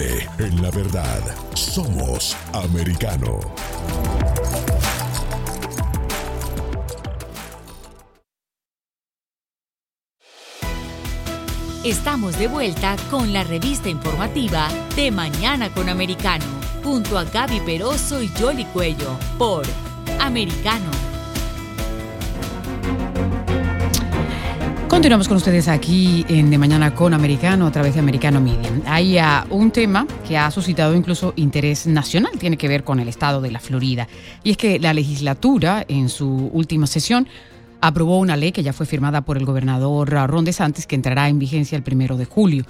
En la verdad. Somos americano. Estamos de vuelta con la revista informativa de Mañana con Americano, junto a Gaby Peroso y Jolly Cuello, por Americano. Continuamos con ustedes aquí en De Mañana con Americano a través de Americano Media. Hay uh, un tema que ha suscitado incluso interés nacional, tiene que ver con el estado de la Florida. Y es que la legislatura en su última sesión aprobó una ley que ya fue firmada por el gobernador Ron DeSantis que entrará en vigencia el primero de julio.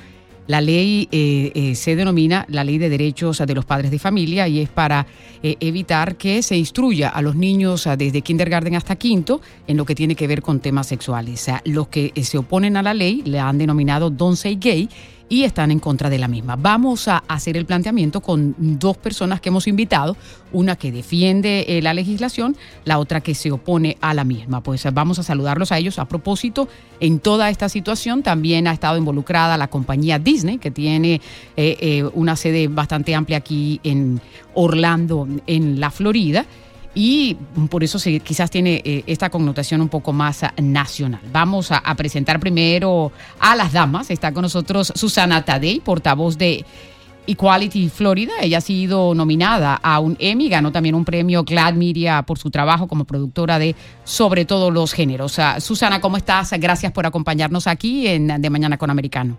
La ley eh, eh, se denomina la Ley de Derechos de los Padres de Familia y es para eh, evitar que se instruya a los niños desde kindergarten hasta quinto en lo que tiene que ver con temas sexuales. los que se oponen a la ley le han denominado Don't Say Gay y están en contra de la misma. Vamos a hacer el planteamiento con dos personas que hemos invitado, una que defiende eh, la legislación, la otra que se opone a la misma. Pues vamos a saludarlos a ellos. A propósito, en toda esta situación también ha estado involucrada la compañía Disney, que tiene eh, eh, una sede bastante amplia aquí en Orlando, en la Florida y por eso quizás tiene eh, esta connotación un poco más ah, nacional. Vamos a, presentar primero a las damas. Está con nosotros Susana Tadei, portavoz de Equality Florida. Ella ha sido nominada a un Emmy, ganó también un premio Glad Media por su trabajo como productora de Sobre todos los géneros. Ah, Susana, ¿cómo estás? Gracias por acompañarnos aquí en De Mañana con Americano.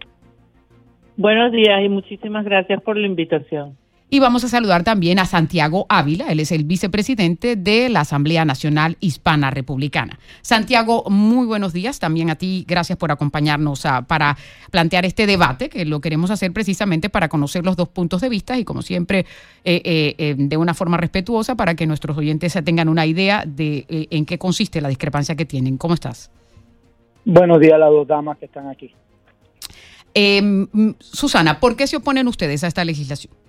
Buenos días y muchísimas gracias por la invitación. Y vamos a saludar también a Santiago Ávila, él es el vicepresidente de la Asamblea Nacional Hispana Republicana. Santiago, muy buenos días también a ti, gracias por acompañarnos ah, para plantear este debate, que lo queremos hacer precisamente para conocer los dos puntos de vista y como siempre eh, eh, eh, de una forma respetuosa para que nuestros oyentes tengan una idea de en qué consiste la discrepancia que tienen. ¿Cómo estás? Buenos días a las dos damas que están aquí. Em, Susana, ¿por qué se oponen ustedes a esta legislación?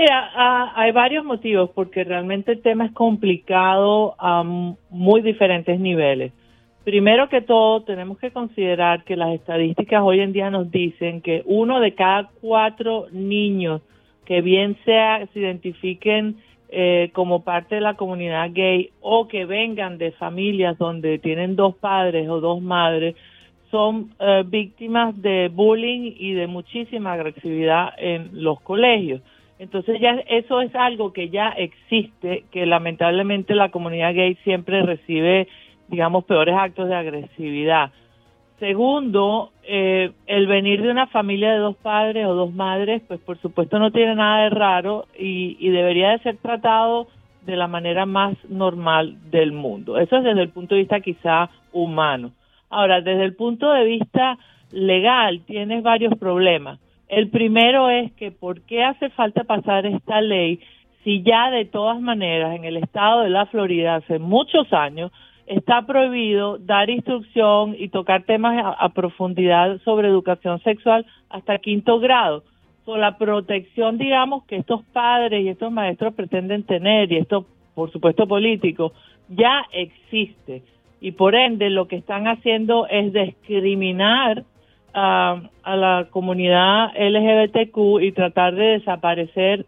Mira, hay varios motivos porque realmente el tema es complicado a muy diferentes niveles. Primero que todo, tenemos que considerar que las estadísticas hoy en día nos dicen que uno de cada cuatro niños que bien sea se identifiquen eh, como parte de la comunidad gay o que vengan de familias donde tienen dos padres o dos madres, son eh, víctimas de bullying y de muchísima agresividad en los colegios. Entonces ya eso es algo que ya existe, que lamentablemente la comunidad gay siempre recibe, digamos, peores actos de agresividad. Segundo, eh, el venir de una familia de dos padres o dos madres, pues por supuesto no tiene nada de raro y, y debería de ser tratado de la manera más normal del mundo. Eso es desde el punto de vista quizá humano. Ahora, desde el punto de vista legal, tienes varios problemas el primero es que por qué hace falta pasar esta ley si ya de todas maneras en el estado de la Florida hace muchos años está prohibido dar instrucción y tocar temas a, profundidad sobre educación sexual hasta quinto grado. So, la protección, digamos, que estos padres y estos maestros pretenden tener, y esto, por supuesto, político, ya existe. Y por ende, lo que están haciendo es discriminar a, la comunidad LGBTQ y tratar de desaparecer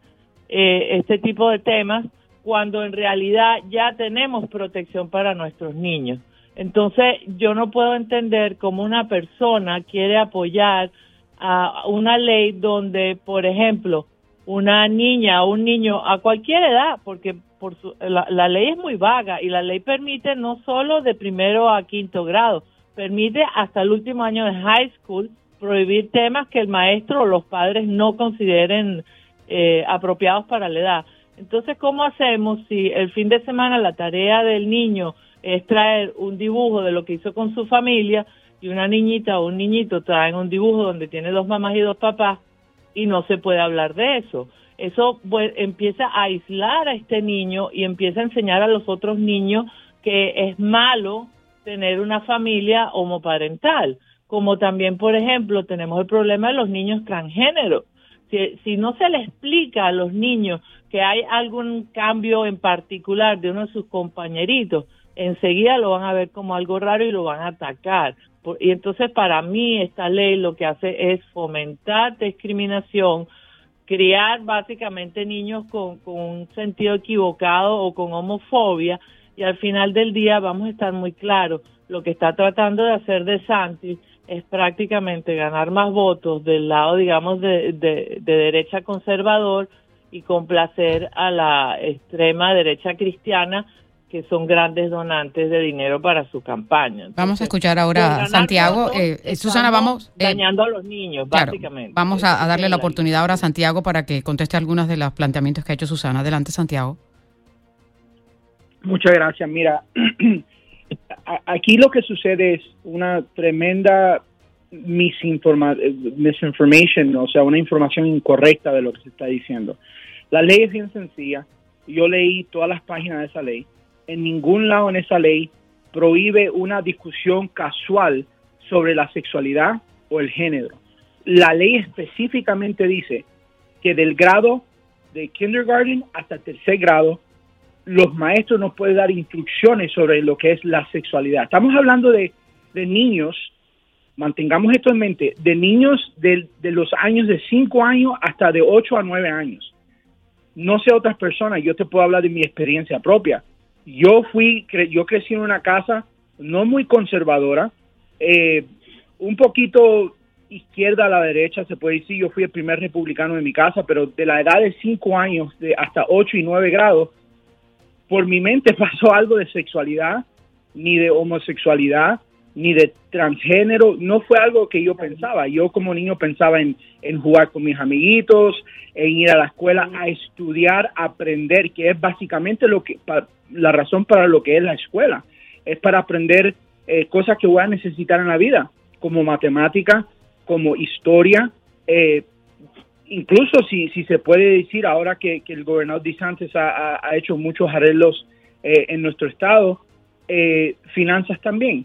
eh, este tipo de temas cuando en realidad ya tenemos protección para nuestros niños. Entonces, yo no puedo entender cómo una persona quiere apoyar a una ley donde, por ejemplo, una niña o un niño a cualquier edad, porque por la, la, ley es muy vaga y la ley permite no solo de primero a quinto grado, permite hasta el último año de high school prohibir temas que el maestro o los padres no consideren eh, apropiados para la edad. Entonces, ¿cómo hacemos si el fin de semana la tarea del niño es traer un dibujo de lo que hizo con su familia y una niñita o un niñito traen un dibujo donde tiene dos mamás y dos papás y no se puede hablar de eso? Eso pues, empieza a aislar a este niño y empieza a enseñar a los otros niños que es malo tener una familia homoparental, como también, por ejemplo, tenemos el problema de los niños transgéneros. Si, si no se le explica a los niños que hay algún cambio en particular de uno de sus compañeritos, enseguida lo van a ver como algo raro y lo van a atacar. Y entonces para mí esta ley lo que hace es fomentar discriminación, criar básicamente niños con, con un sentido equivocado o con homofobia y al final del día vamos a estar muy claros, lo que está tratando de hacer De Santis es prácticamente ganar más votos del lado, digamos, de, de, derecha conservador y complacer a la extrema derecha cristiana que son grandes donantes de dinero para su campaña. vamos a escuchar ahora a Santiago. Eh, Susana, vamos... Eh, dañando a los niños, básicamente. Vamos a, darle la oportunidad ahora a Santiago para que conteste algunos de los planteamientos que ha hecho Susana. Adelante, Santiago. Muchas gracias. Mira, aquí lo que sucede es una tremenda misinformation, o sea, una información incorrecta de lo que se está diciendo. La ley es bien sencilla. Yo leí todas las páginas de esa ley. En ningún lado en esa ley prohíbe una discusión casual sobre la sexualidad o el género. La ley específicamente dice que del grado de kindergarten hasta tercer grado los maestros nos pueden dar instrucciones sobre lo que es la sexualidad. Estamos hablando de, niños, mantengamos esto en mente, de niños de, los años de 5 años hasta de 8 a 9 años. No sé otras personas, yo te puedo hablar de mi experiencia propia. Yo fui, yo crecí en una casa no muy conservadora, eh, un poquito izquierda a la derecha, se puede decir, yo fui el primer republicano de mi casa, pero de la edad de 5 años de hasta 8 y 9 grados, por mi mente pasó algo de sexualidad, ni de homosexualidad, ni de transgénero, no fue algo que yo pensaba. Yo como niño pensaba en, jugar con mis amiguitos, en ir a la escuela a estudiar, aprender, que es básicamente lo que la razón para lo que es la escuela. Es para aprender eh, cosas que voy a necesitar en la vida, como matemática, como historia, eh, incluso si, si se puede decir ahora que, el gobernador DeSantis ha, ha, hecho muchos arreglos eh, en nuestro estado, eh, finanzas también.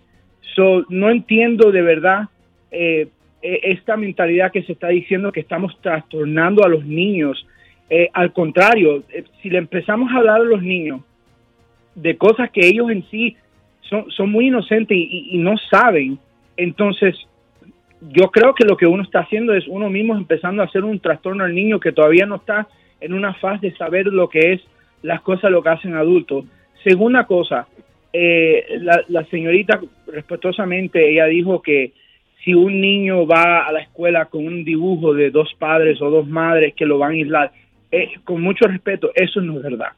So, no entiendo de verdad eh, e, esta mentalidad que se está diciendo que estamos trastornando a los niños. al contrario, si le empezamos a hablar a los niños de cosas que ellos en sí son, son muy inocentes y no saben, entonces yo creo que lo que uno está haciendo es uno mismo empezando a hacer un trastorno al niño que todavía no está en una fase de saber lo que es las cosas lo que hacen adultos. Segunda cosa, eh, la, señorita respetuosamente, ella dijo que si un niño va a la escuela con un dibujo de dos padres o dos madres que lo van a aislar, eh, con mucho respeto, eso no es verdad.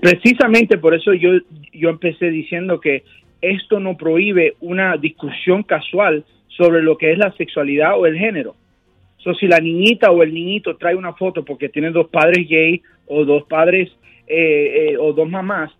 Precisamente por eso yo, yo empecé diciendo que esto no prohíbe una discusión casual sobre lo que es la sexualidad o el género. So, si la niñita o el niñito trae una foto porque tiene dos padres gay o dos padres eh, eh, o dos mamás,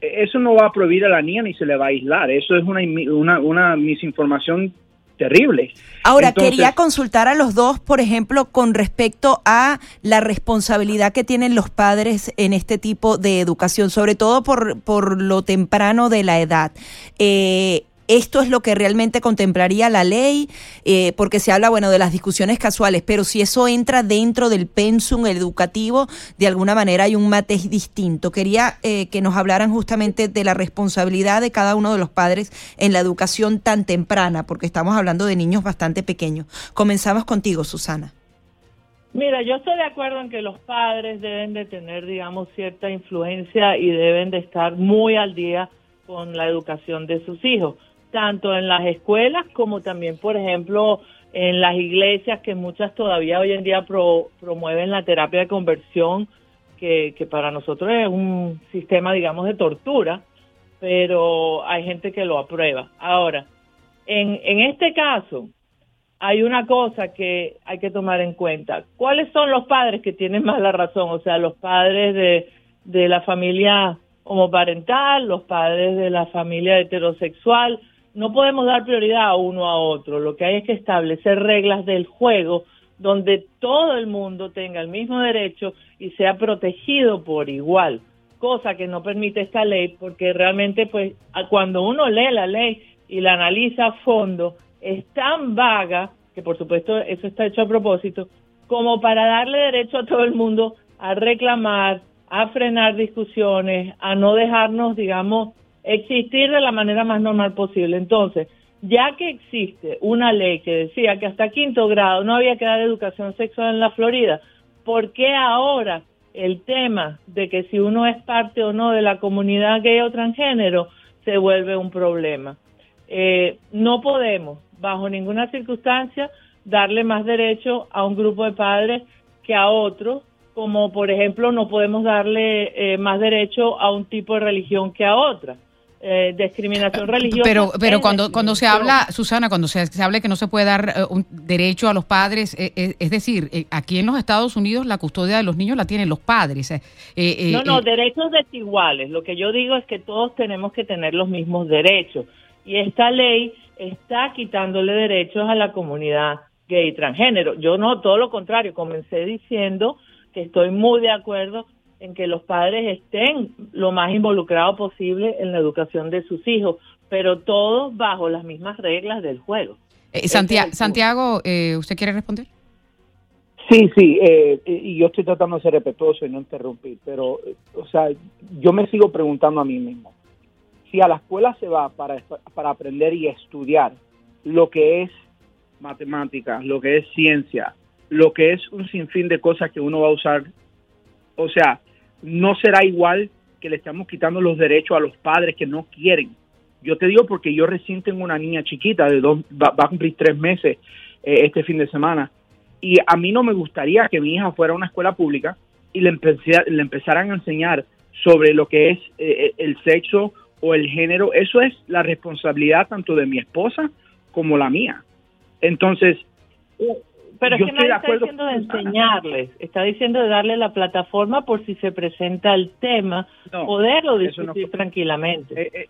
eso no va a prohibir a la niña ni se le va a aislar. Eso es una, una, una misinformación terrible. Ahora, quería consultar a los dos, por ejemplo, con respecto a la responsabilidad que tienen los padres en este tipo de educación, sobre todo por, por lo temprano de la edad. Eh, esto es lo que realmente contemplaría la ley, eh, porque se habla, bueno, de las discusiones casuales, pero si eso entra dentro del pensum educativo, de alguna manera hay un matiz distinto. Quería eh, que nos hablaran justamente de la responsabilidad de cada uno de los padres en la educación tan temprana, porque estamos hablando de niños bastante pequeños. Comenzamos contigo, Susana. Mira, yo estoy de acuerdo en que los padres deben de tener, digamos, cierta influencia y deben de estar muy al día con la educación de sus hijos tanto en las escuelas como también, por ejemplo, en las iglesias, que muchas todavía hoy en día promueven la terapia de conversión, que, que para nosotros es un sistema, digamos, de tortura, pero hay gente que lo aprueba. Ahora, en, en este caso, hay una cosa que hay que tomar en cuenta. ¿Cuáles son los padres que tienen más la razón? O sea, los padres de, de la familia homoparental, los padres de la familia heterosexual, no podemos dar prioridad a uno a otro. Lo que hay es que establecer reglas del juego donde todo el mundo tenga el mismo derecho y sea protegido por igual, cosa que no permite esta ley porque realmente pues cuando uno lee la ley y la analiza a fondo es tan vaga, que por supuesto eso está hecho a propósito, como para darle derecho a todo el mundo a reclamar, a frenar discusiones, a no dejarnos, digamos, existir de la manera más normal posible. Entonces, ya que existe una ley que decía que hasta quinto grado no había que dar educación sexual en la Florida, ¿por qué ahora el tema de que si uno es parte o no de la comunidad gay o transgénero se vuelve un problema? Eh, no podemos, bajo ninguna circunstancia, darle más derecho a un grupo de padres que a otro, como por ejemplo no podemos darle eh, más derecho a un tipo de religión que a otra. Eh, discriminación religiosa. Pero, pero cuando, cuando se habla, Susana, cuando se, se habla que no se puede dar eh, un derecho a los padres, es decir, aquí en los Estados Unidos la custodia de los niños la tienen los padres. no, no, derechos desiguales. Lo que yo digo es que todos tenemos que tener los mismos derechos. Y esta ley está quitándole derechos a la comunidad gay y transgénero. Yo no, todo lo contrario, comencé diciendo que estoy muy de acuerdo en que los padres estén lo más involucrados posible en la educación de sus hijos, pero todos bajo las mismas reglas del juego. Eh, Santiago, Santiago eh, ¿usted quiere responder? Sí, sí, eh, y yo estoy tratando de ser respetuoso y no interrumpir, pero, o sea, yo me sigo preguntando a mí mismo, si a la escuela se va para, para aprender y estudiar lo que es matemáticas, lo que es ciencia, lo que es un sinfín de cosas que uno va a usar, o sea, no será igual que le estamos quitando los derechos a los padres que no quieren. Yo te digo porque yo recién tengo una niña chiquita de dos, va, a cumplir tres meses eh, este fin de semana y a mí no me gustaría que mi hija fuera a una escuela pública y le, le empezaran a enseñar sobre lo que es eh, eh, el sexo o el género. Eso es la responsabilidad tanto de mi esposa como la mía. Entonces, pero es que no está diciendo de enseñarles, está diciendo de darle la plataforma por si se presenta el tema, poderlo discutir tranquilamente. Eh, eh,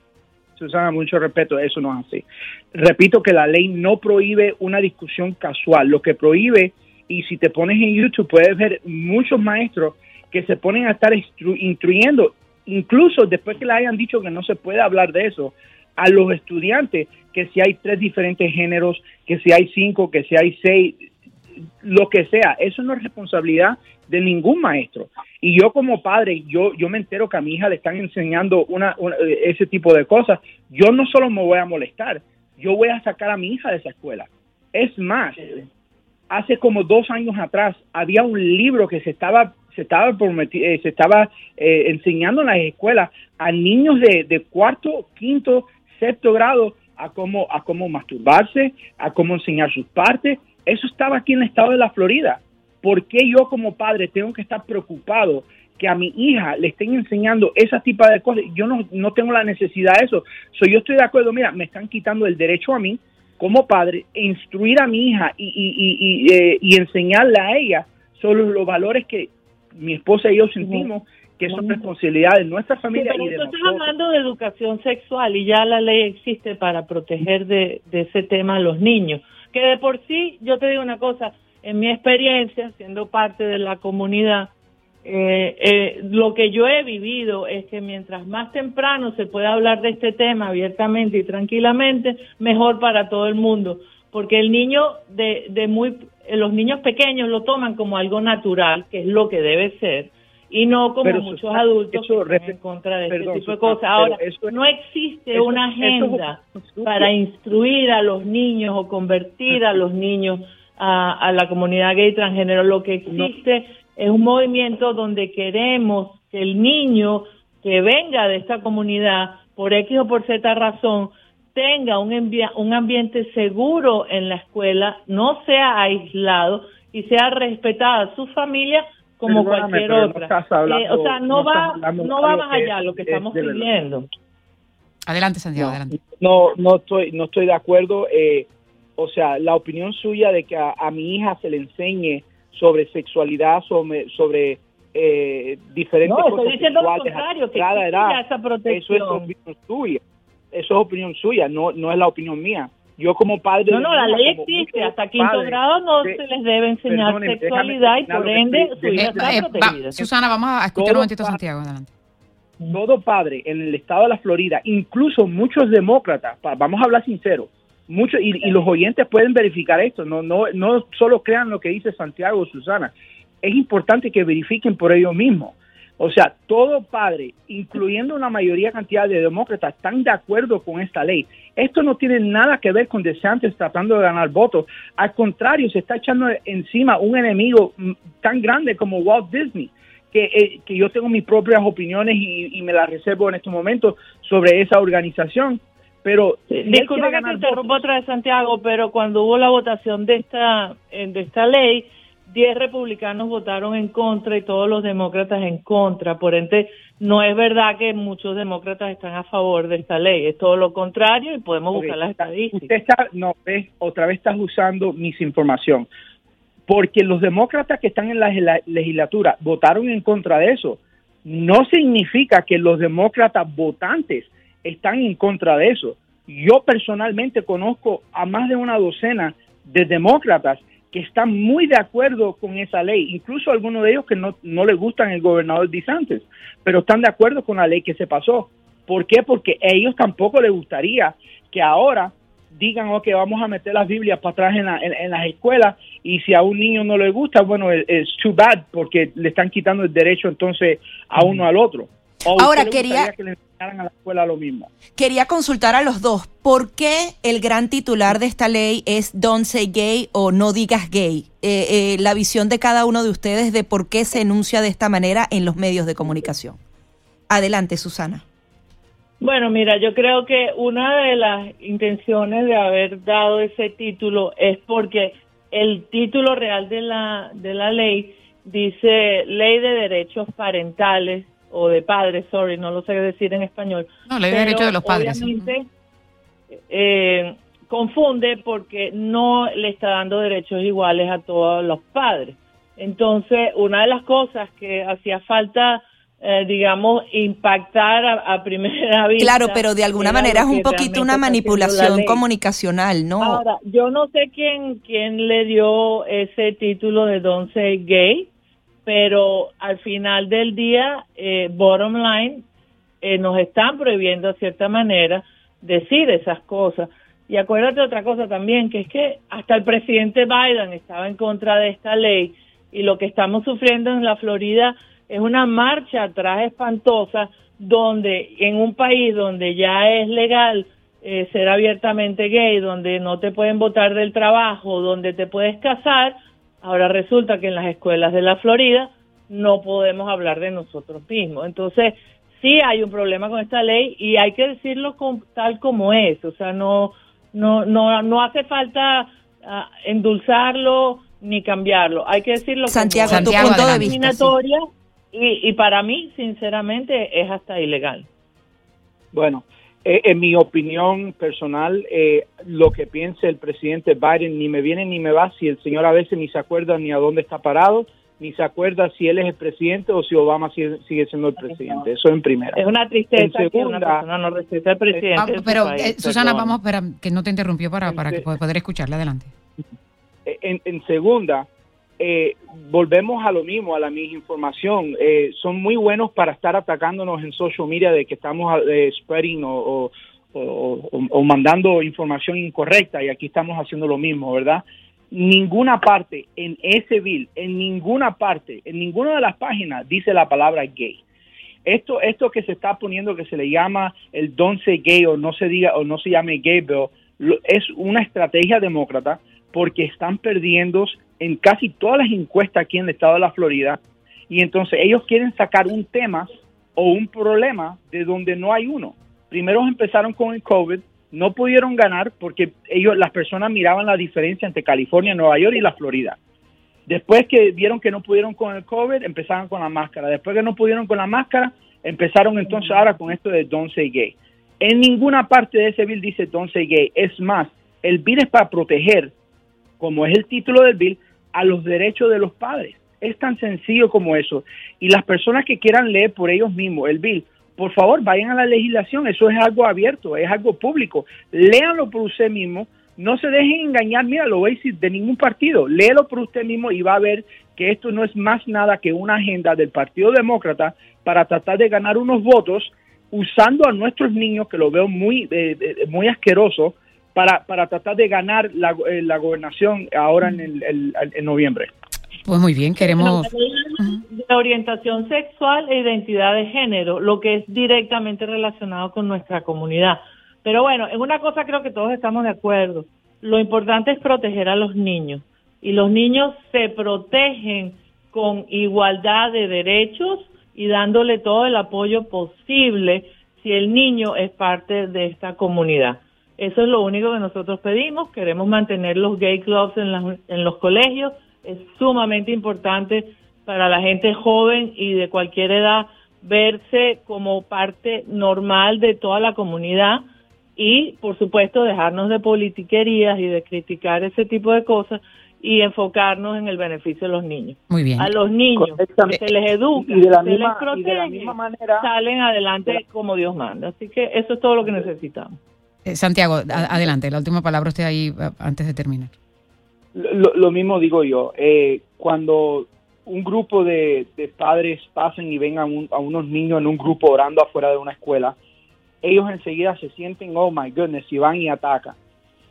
Susana, mucho respeto, eso no es así. Repito que la ley no prohíbe una discusión casual, lo que prohíbe, y si te pones en YouTube puedes ver muchos maestros que se ponen a estar instruyendo, incluso después que le hayan dicho que no se puede hablar de eso, a los estudiantes que si hay tres diferentes géneros, que si hay cinco, que si hay seis, lo que sea, eso no es responsabilidad de ningún maestro. Y yo como padre, yo, yo me entero que a mi hija le están enseñando una, ese tipo de cosas. Yo no solo me voy a molestar, yo voy a sacar a mi hija de esa escuela. Es más, hace como dos años atrás había un libro que se estaba se estaba eh, se estaba eh, enseñando en las escuelas a niños de, de cuarto, quinto, sexto grado a cómo a cómo masturbarse, a cómo enseñar sus partes eso estaba aquí en el estado de la Florida. ¿Por qué yo como padre tengo que estar preocupado que a mi hija le estén enseñando ese tipo de cosas? Yo no, no tengo la necesidad de eso. So, yo estoy de acuerdo, mira, me están quitando el derecho a mí como padre instruir a mi hija y, y, y, eh, y enseñarle a ella sobre los valores que mi esposa y yo sentimos que son responsabilidad de nuestra familia y de estás hablando de educación sexual y ya la ley existe para proteger de, de ese tema a los niños que de por sí, yo te digo una cosa, en mi experiencia, siendo parte de la comunidad, eh, eh, lo que yo he vivido es que mientras más temprano se pueda hablar de este tema abiertamente y tranquilamente, mejor para todo el mundo, porque el niño de, de muy, los niños pequeños lo toman como algo natural, que es lo que debe ser, y no como muchos adultos que están en contra de este tipo de cosas. Ahora, no existe una agenda para instruir a los niños o convertir a los niños a, la comunidad gay transgénero. Lo que existe es un movimiento donde queremos que el niño que venga de esta comunidad, por X o por Z razón, tenga un, un ambiente seguro en la escuela, no sea aislado y sea respetada su familia como cualquier otra. Eh, o sea, no, va, no va más allá lo que estamos pidiendo. Adelante, Santiago, no, adelante. No, no estoy, no estoy de acuerdo. Eh, o sea, la opinión suya de que a, mi hija se le enseñe sobre sexualidad, sobre, sobre eh, diferentes no, estoy diciendo lo contrario, que edad, esa protección. Eso es opinión suya. Eso es opinión suya, no, no es la opinión mía yo como padre... No, no, la ley existe, hasta quinto grado no se les debe enseñar sexualidad y por ende su hija está eh, protegida. Susana, vamos a escuchar un momentito a Santiago, adelante. Todo padre en el estado de la Florida, incluso muchos demócratas, vamos a hablar sincero, muchos y, y, los oyentes pueden verificar esto, no, no, no solo crean lo que dice Santiago o Susana, es importante que verifiquen por ellos mismos. O sea, todo padre, incluyendo una mayoría cantidad de demócratas, están de acuerdo con esta ley. Esto no tiene nada que ver con DeSantis tratando de ganar votos. Al contrario, se está echando encima un enemigo mm, tan grande como Walt Disney. Que, eh, que yo tengo mis propias opiniones y, me las reservo en este momento sobre esa organización. Pero disculpa que te interrumpa otra vez Santiago, pero cuando hubo la votación de esta de esta ley, 10 republicanos votaron en contra y todos los demócratas en contra. Por ende, no es verdad que muchos demócratas están a favor de esta ley. Es todo lo contrario y podemos buscar las estadísticas. Usted está, no, otra vez estás usando misinformación. Porque los demócratas que están en la legislatura votaron en contra de eso. No significa que los demócratas votantes están en contra de eso. Yo personalmente conozco a más de una docena de demócratas que están muy de acuerdo con esa ley, incluso algunos de ellos que no, no les gustan el gobernador DeSantis, pero están de acuerdo con la ley que se pasó. ¿Por qué? Porque a ellos tampoco les gustaría que ahora digan, ok, vamos a meter las Biblias para atrás en, en, las escuelas y si a un niño no le gusta, bueno, es too bad porque le están quitando el derecho entonces a uno al otro. Ahora quería que le a la escuela lo mismo. Quería consultar a los dos, ¿por qué el gran titular de esta ley es Don't say gay o no digas gay? Eh, eh, la visión de cada uno de ustedes de por qué se enuncia de esta manera en los medios de comunicación. Adelante, Susana. Bueno, mira, yo creo que una de las intenciones de haber dado ese título es porque el título real de la, de la ley dice Ley de Derechos Parentales o de padres, sorry, no lo sé decir en español. No, ley de derechos de los padres. Obviamente, eh, confunde porque no le está dando derechos iguales a todos los padres. Entonces, una de las cosas que hacía falta, eh, digamos, impactar a, primera vista. Claro, pero de alguna manera es un poquito una manipulación comunicacional, ¿no? Ahora, yo no sé quién, quién le dio ese título de Don't Say Gay, pero al final del día, eh, bottom line, eh, nos están prohibiendo de cierta manera decir esas cosas. Y acuérdate otra cosa también, que es que hasta el presidente Biden estaba en contra de esta ley y lo que estamos sufriendo en la Florida es una marcha atrás espantosa donde en un país donde ya es legal eh, ser abiertamente gay, donde no te pueden votar del trabajo, donde te puedes casar, Ahora resulta que en las escuelas de la Florida no podemos hablar de nosotros mismos. Entonces, sí hay un problema con esta ley y hay que decirlo tal como es. O sea, no, no, no, no hace falta ah, endulzarlo ni cambiarlo. Hay que decirlo Santiago, como tu punto de vista. Y, y para mí, sinceramente, es hasta ilegal. Bueno, eh, en mi opinión personal, eh, lo que piense el presidente Biden ni me viene ni me va si el señor a veces ni se acuerda ni a dónde está parado, ni se acuerda si él es el presidente o si Obama sigue, siendo el presidente. Eso en primera. Es una tristeza que una persona no respete al presidente. pero, eh, Susana, vamos, espera, que no te interrumpió para, para que poder escucharle adelante. en segunda, eh, volvemos a lo mismo, a la misma información. Eh, son muy buenos para estar atacándonos en social media de que estamos eh, spreading o, mandando información incorrecta y aquí estamos haciendo lo mismo, ¿verdad? Ninguna parte en ese bill, en ninguna parte, en ninguna de las páginas dice la palabra gay. Esto, esto que se está poniendo que se le llama el say gay o no se diga o no se llame gay bill, es una estrategia demócrata porque están perdiendo en casi todas las encuestas aquí en el estado de la Florida y entonces ellos quieren sacar un tema o un problema de donde no hay uno. Primero empezaron con el COVID, no pudieron ganar porque ellos, las personas miraban la diferencia entre California, Nueva York y la Florida. Después que vieron que no pudieron con el COVID, empezaron con la máscara. Después que no pudieron con la máscara, empezaron entonces ahora con esto de Don't Say Gay. En ninguna parte de ese bill dice Don't Say Gay. Es más, el bill es para proteger como es el título del bill, a los derechos de los padres. Es tan sencillo como eso. Y las personas que quieran leer por ellos mismos el bill, por favor, vayan a la legislación. Eso es algo abierto, es algo público. Léanlo por usted mismo. No se dejen engañar, mira, lo voy a decir, de ningún partido. Léelo por usted mismo y va a ver que esto no es más nada que una agenda del Partido Demócrata para tratar de ganar unos votos usando a nuestros niños, que lo veo muy, eh, eh, muy asqueroso, para, para tratar de ganar la, eh, la gobernación ahora en, el, en noviembre. Pues muy bien, queremos... De orientación sexual e identidad de género, lo que es directamente relacionado con nuestra comunidad. Pero bueno, en una cosa creo que todos estamos de acuerdo. Lo importante es proteger a los niños. Y los niños se protegen con igualdad de derechos y dándole todo el apoyo posible si el niño es parte de esta comunidad. Eso es lo único que nosotros pedimos. Queremos mantener los gay clubs en, en los colegios. Es sumamente importante para la gente joven y de cualquier edad verse como parte normal de toda la comunidad y, por supuesto, dejarnos de politiquerías y de criticar ese tipo de cosas y enfocarnos en el beneficio de los niños. Muy bien. A los niños se les educa, y de la se misma, les protege, y de la misma manera salen adelante como Dios manda. Así que eso es todo lo que necesitamos. Eh, Santiago, a- adelante, la última palabra usted ahí antes de terminar. Lo, lo mismo digo yo, eh, cuando un grupo de, de padres pasen y ven a, un- a unos niños en un grupo orando afuera de una escuela, ellos enseguida se sienten, oh my goodness, y van y atacan.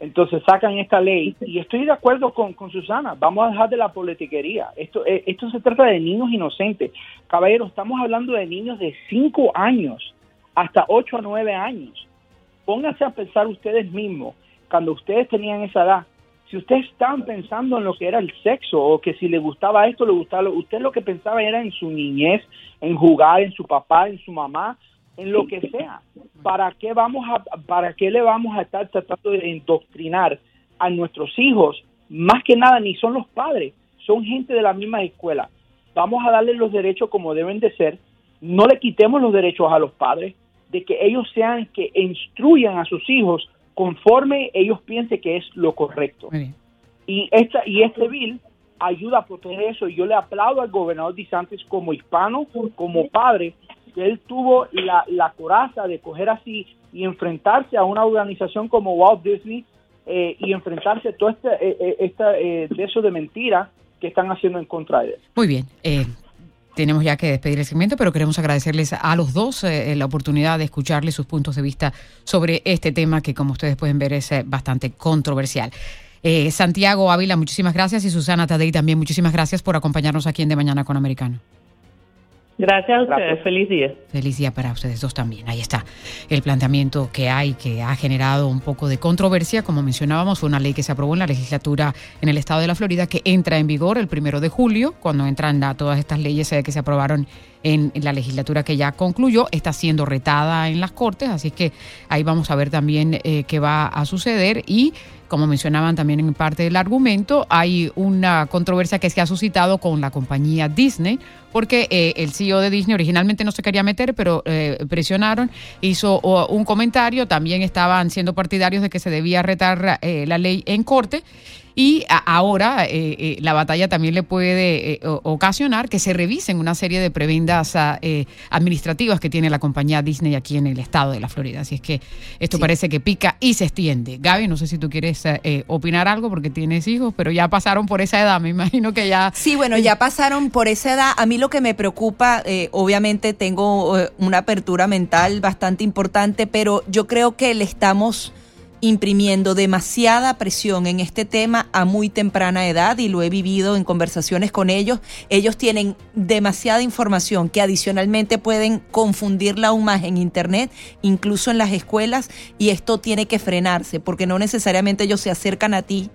Entonces sacan esta ley y estoy de acuerdo con, con Susana, vamos a dejar de la politiquería. Esto, eh, esto se trata de niños inocentes. Caballero, estamos hablando de niños de 5 años hasta 8 a 9 años. Pónganse a pensar ustedes mismos, cuando ustedes tenían esa edad, si ustedes estaban pensando en lo que era el sexo o que si le gustaba esto, le gustaba, lo- usted lo que pensaba era en su niñez, en jugar, en su papá, en su mamá, en lo que sea. ¿Para qué vamos a, para qué le vamos a estar tratando de indoctrinar a nuestros hijos? Más que nada, ni son los padres, son gente de la misma escuela. Vamos a darles los derechos como deben de ser. No le quitemos los derechos a los padres de que ellos sean que instruyan a sus hijos conforme ellos piensen que es lo correcto. Y esta y este bill ayuda a proteger eso. Y yo le aplaudo al gobernador DeSantis como hispano, como padre, que él tuvo la, la coraza de coger así y enfrentarse a una organización como Walt Disney eh, y enfrentarse a todo este, eh, eh, esta, eh, de eso de mentira que están haciendo en contra de él. Muy bien. Eh, tenemos ya que despedir el segmento, pero queremos agradecerles a los dos eh, la oportunidad de escucharles sus puntos de vista sobre este tema que, como ustedes pueden ver, es eh, bastante controversial. Eh, Santiago Ávila, muchísimas gracias y Susana Tadei también, muchísimas gracias por acompañarnos aquí en De Mañana con Americano. Gracias a ustedes. Gracias. Feliz día. Feliz día para ustedes dos también. Ahí está el planteamiento que hay, que ha generado un poco de controversia. Como mencionábamos, fue una ley que se aprobó en la legislatura en el estado de la Florida que entra en vigor el primero de julio, cuando entran todas estas leyes eh, que se aprobaron en la legislatura que ya concluyó. Está siendo retada en las cortes, así que ahí vamos a ver también eh, qué va a suceder. Y como mencionaban también en parte del argumento, hay una controversia que se ha suscitado con la compañía Disney, porque eh, el CEO de Disney originalmente no se quería meter, pero eh, presionaron, hizo un comentario, también estaban siendo partidarios de que se debía retar eh, la ley en corte. Y ahora eh, eh, la batalla también le puede eh, ocasionar que se revisen una serie de prebendas ah, eh, administrativas que tiene la compañía Disney aquí en el estado de la Florida. Así es que esto Sí. parece que pica y se extiende. Gaby, no sé si tú quieres opinar algo porque tienes hijos, pero ya pasaron por esa edad. Me imagino que ya Sí, bueno, ya pasaron por esa edad. A mí lo que me preocupa, obviamente tengo una apertura mental bastante importante, pero yo creo que le estamos imprimiendo demasiada presión en este tema a muy temprana edad y lo he vivido en conversaciones con ellos. Ellos tienen demasiada información que adicionalmente pueden confundirla aún más en Internet, incluso en las escuelas, y esto tiene que frenarse porque no necesariamente ellos se acercan a ti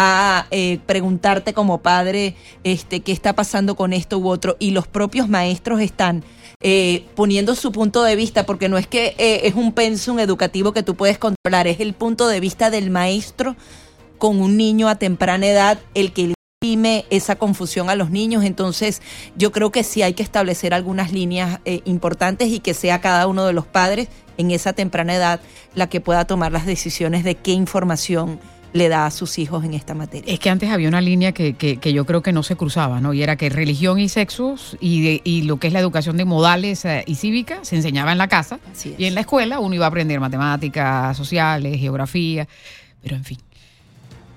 a eh, preguntarte como padre este qué está pasando con esto u otro y los propios maestros están eh, poniendo su punto de vista porque no es que eh, es un pensum educativo que tú puedes controlar es el punto de vista del maestro con un niño a temprana edad el que imprime esa confusión a los niños. Entonces yo creo que sí hay que establecer algunas líneas eh, importantes y que sea cada uno de los padres en esa temprana edad la que pueda tomar las decisiones de qué información le da a sus hijos en esta materia. Es que antes había una línea que, que, que yo creo que no se cruzaba, ¿no? Y era que religión y sexos y, de, y lo que es la educación de modales eh, y cívica se enseñaba en la casa y en la escuela uno iba a aprender matemáticas, sociales, geografía, pero en fin.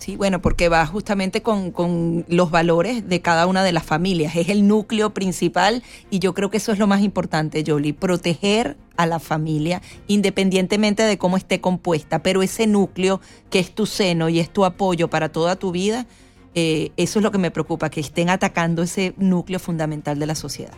Sí, bueno, porque va justamente con, con los valores de cada una de las familias. Es el núcleo principal y yo creo que eso es lo más importante, Jolie, proteger a la familia independientemente de cómo esté compuesta, pero ese núcleo que es tu seno y es tu apoyo para toda tu vida, eh, eso es lo que me preocupa, que estén atacando ese núcleo fundamental de la sociedad.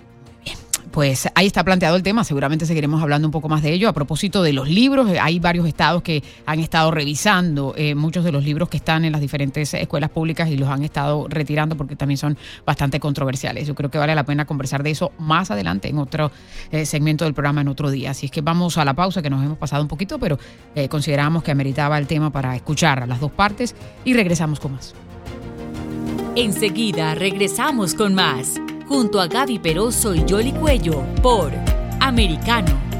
Pues ahí está planteado el tema, seguramente seguiremos hablando un poco más de ello. A propósito de los libros, eh, hay varios estados que han estado revisando eh, muchos de los libros que están en las diferentes escuelas públicas y los han estado retirando porque también son bastante controversiales. Yo creo que vale la pena conversar de eso más adelante en otro eh, segmento del programa en otro día. Así es que vamos a la pausa que nos hemos pasado un poquito, pero consideramos que ameritaba el tema para escuchar a las dos partes y regresamos con más. Enseguida regresamos con más junto a Gaby Peroso y Jolly Cuello por Americano.